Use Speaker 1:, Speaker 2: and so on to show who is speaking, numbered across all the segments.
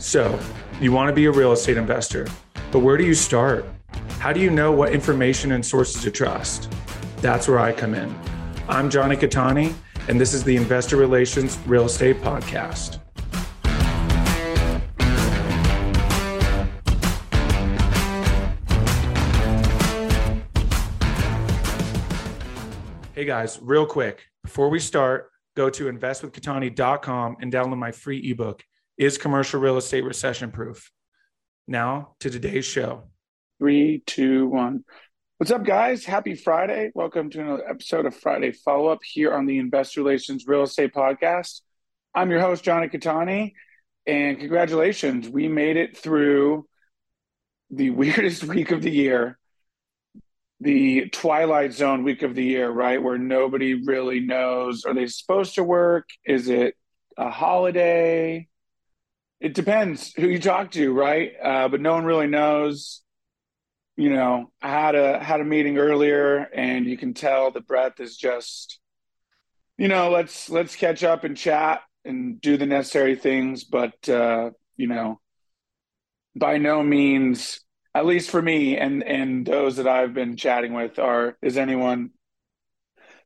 Speaker 1: So, you want to be a real estate investor, but where do you start? How do you know what information and sources to trust? That's where I come in. I'm Jonny Cattani, and this is the Investor Relations Real Estate Podcast. Hey guys, real quick, before we start, go to investwithcattani.com and download my free ebook, Is Commercial Real Estate Recession Proof? Now to today's show.
Speaker 2: Three, two, one. What's up, guys? Happy Friday. Welcome to another episode of Friday Follow Up here on the Investor Relations Real Estate Podcast. I'm your host, Jonny Cattani, and congratulations. We made it through the weirdest week of the year the twilight zone week of the year, right? Where nobody really knows are they supposed to work? Is it a holiday? It depends who you talk to, right? Uh, but no one really knows. You know, I had a had a meeting earlier, and you can tell the breath is just, you know, let's let's catch up and chat and do the necessary things, but uh, you know, by no means at least for me and and those that I've been chatting with are is anyone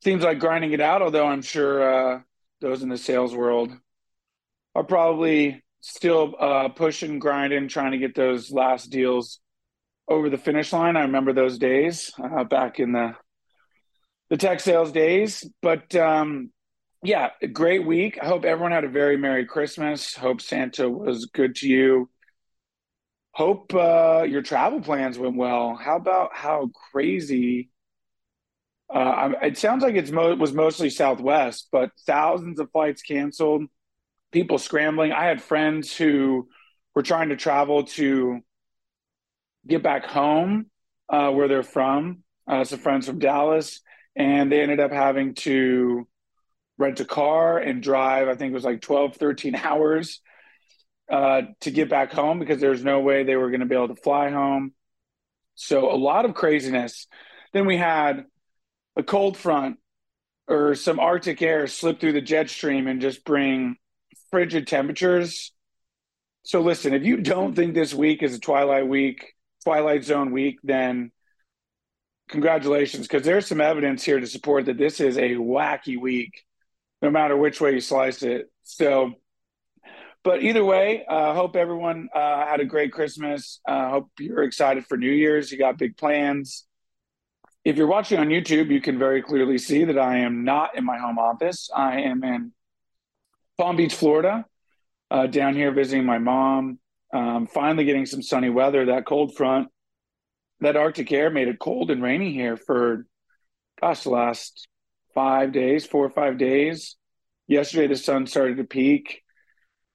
Speaker 2: seems like grinding it out although I'm sure uh, those in the sales world are probably still uh, pushing grinding trying to get those last deals over the finish line. I remember those days uh, back in the the tech sales days. But um, yeah great week. I hope everyone had a very merry Christmas. Hope Santa was good to you. Hope uh, your travel plans went well. How about how crazy? Uh, it sounds like it's mo- was mostly Southwest, but thousands of flights canceled, people scrambling. I had friends who were trying to travel to get back home uh, where they're from. Uh, some friends from Dallas, and they ended up having to rent a car and drive. I think it was like 12, 13 hours uh, to get back home because there's no way they were going to be able to fly home. So a lot of craziness. Then we had a cold front or some Arctic air slip through the jet stream and just bring frigid temperatures. So listen, if you don't think this week is a twilight week, twilight zone week, then congratulations because there's some evidence here to support that this is a wacky week no matter which way you slice it. So but either way, I uh, hope everyone uh, had a great Christmas. Uh, hope you're excited for New Year's. You got big plans. If you're watching on YouTube, you can very clearly see that I am not in my home office. I am in Palm Beach, Florida, uh, down here visiting my mom. Um, finally getting some sunny weather. That cold front, that Arctic air made it cold and rainy here for, gosh, the last five days, four or five days. Yesterday, the sun started to peak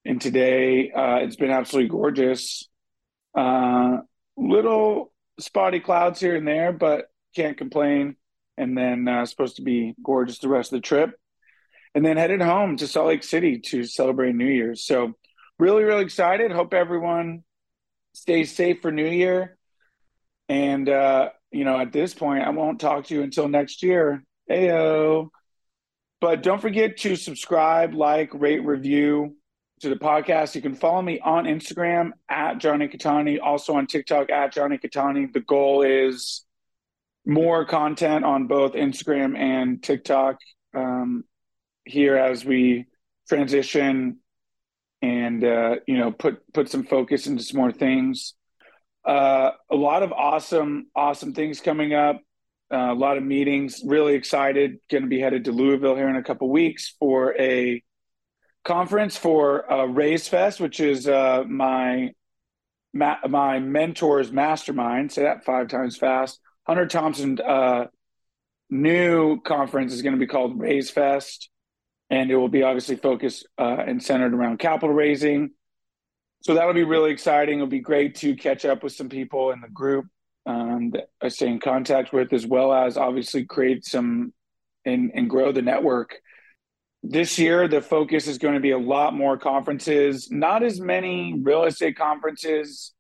Speaker 2: and today uh, it's been absolutely gorgeous. Uh, little spotty clouds here and there, but can't complain. And then uh, supposed to be gorgeous the rest of the trip. And then headed home to Salt Lake City to celebrate New Year's. So really, really excited. Hope everyone stays safe for New Year. And uh, you know, at this point, I won't talk to you until next year. Heyo. But don't forget to subscribe, like, rate, review to the podcast. You can follow me on Instagram at Jonny Cattani, also on TikTok at Jonny Cattani. The goal is more content on both Instagram and TikTok here as we transition and uh, you know put put some focus into some more things. Uh, a lot of awesome awesome things coming up. Uh, a lot of meetings. Really excited. Going to be headed to Louisville here in a couple weeks for a conference for uh, Raise Fest, which is uh, my ma- my mentor's mastermind. Say that five times fast. Hunter Thompson uh, new conference is going to be called Raise Fest, and it will be obviously focused uh, and centered around capital raising. So that'll be really exciting. It'll be great to catch up with some people in the group um, that I stay in contact with, as well as obviously create some and, and grow the network this year the focus is going to be a lot more conferences not as many real estate conferences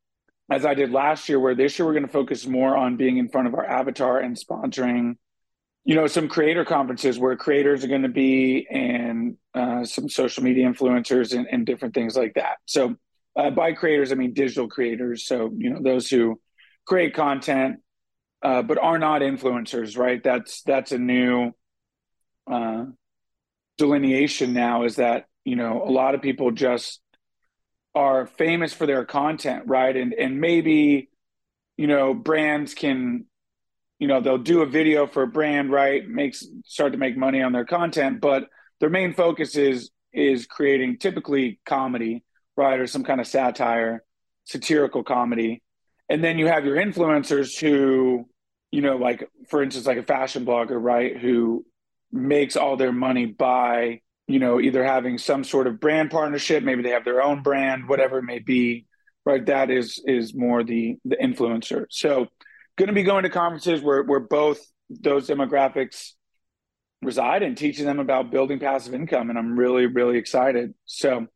Speaker 2: as i did last year where this year we're going to focus more on being in front of our avatar and sponsoring you know some creator conferences where creators are going to be and uh, some social media influencers and, and different things like that so Uh, by creators, I mean digital creators. So, you know, those who create content, uh, but are not influencers, right? That's that's a new uh, delineation now. Is that you know a lot of people just are famous for their content, right? And and maybe you know brands can you know they'll do a video for a brand, right? Makes start to make money on their content, but their main focus is is creating typically comedy, right, or some kind of satire, satirical comedy. And then you have your influencers who, you know, like for instance, like a fashion blogger, right, who makes all their money by, you know, either having some sort of brand partnership, maybe they have their own brand, whatever it may be, right? That is is more the the influencer. So going to be going to conferences where where both those demographics reside and teaching them about building passive income. And I'm really, really excited. So,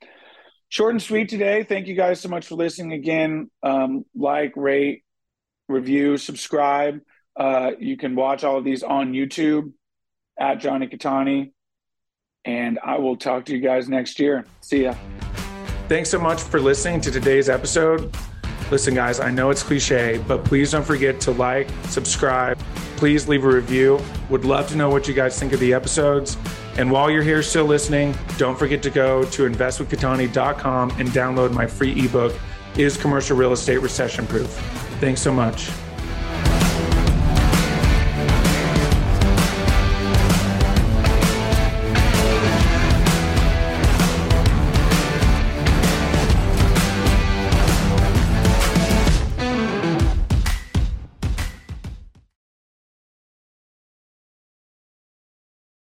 Speaker 2: short and sweet today. Thank you guys so much for listening again. Um, like, rate, review, subscribe. Uh, you can watch all of these on YouTube at Jonny Cattani. And I will talk to you guys next year. See ya.
Speaker 1: Thanks so much for listening to today's episode. Listen, guys, I know it's cliche, but please don't forget to like, subscribe, please leave a review. Would love to know what you guys think of the episodes. And while you're here still listening, don't forget to go to investwithcattani.com and download my free ebook, Is Commercial Real Estate Recession Proof? Thanks so much.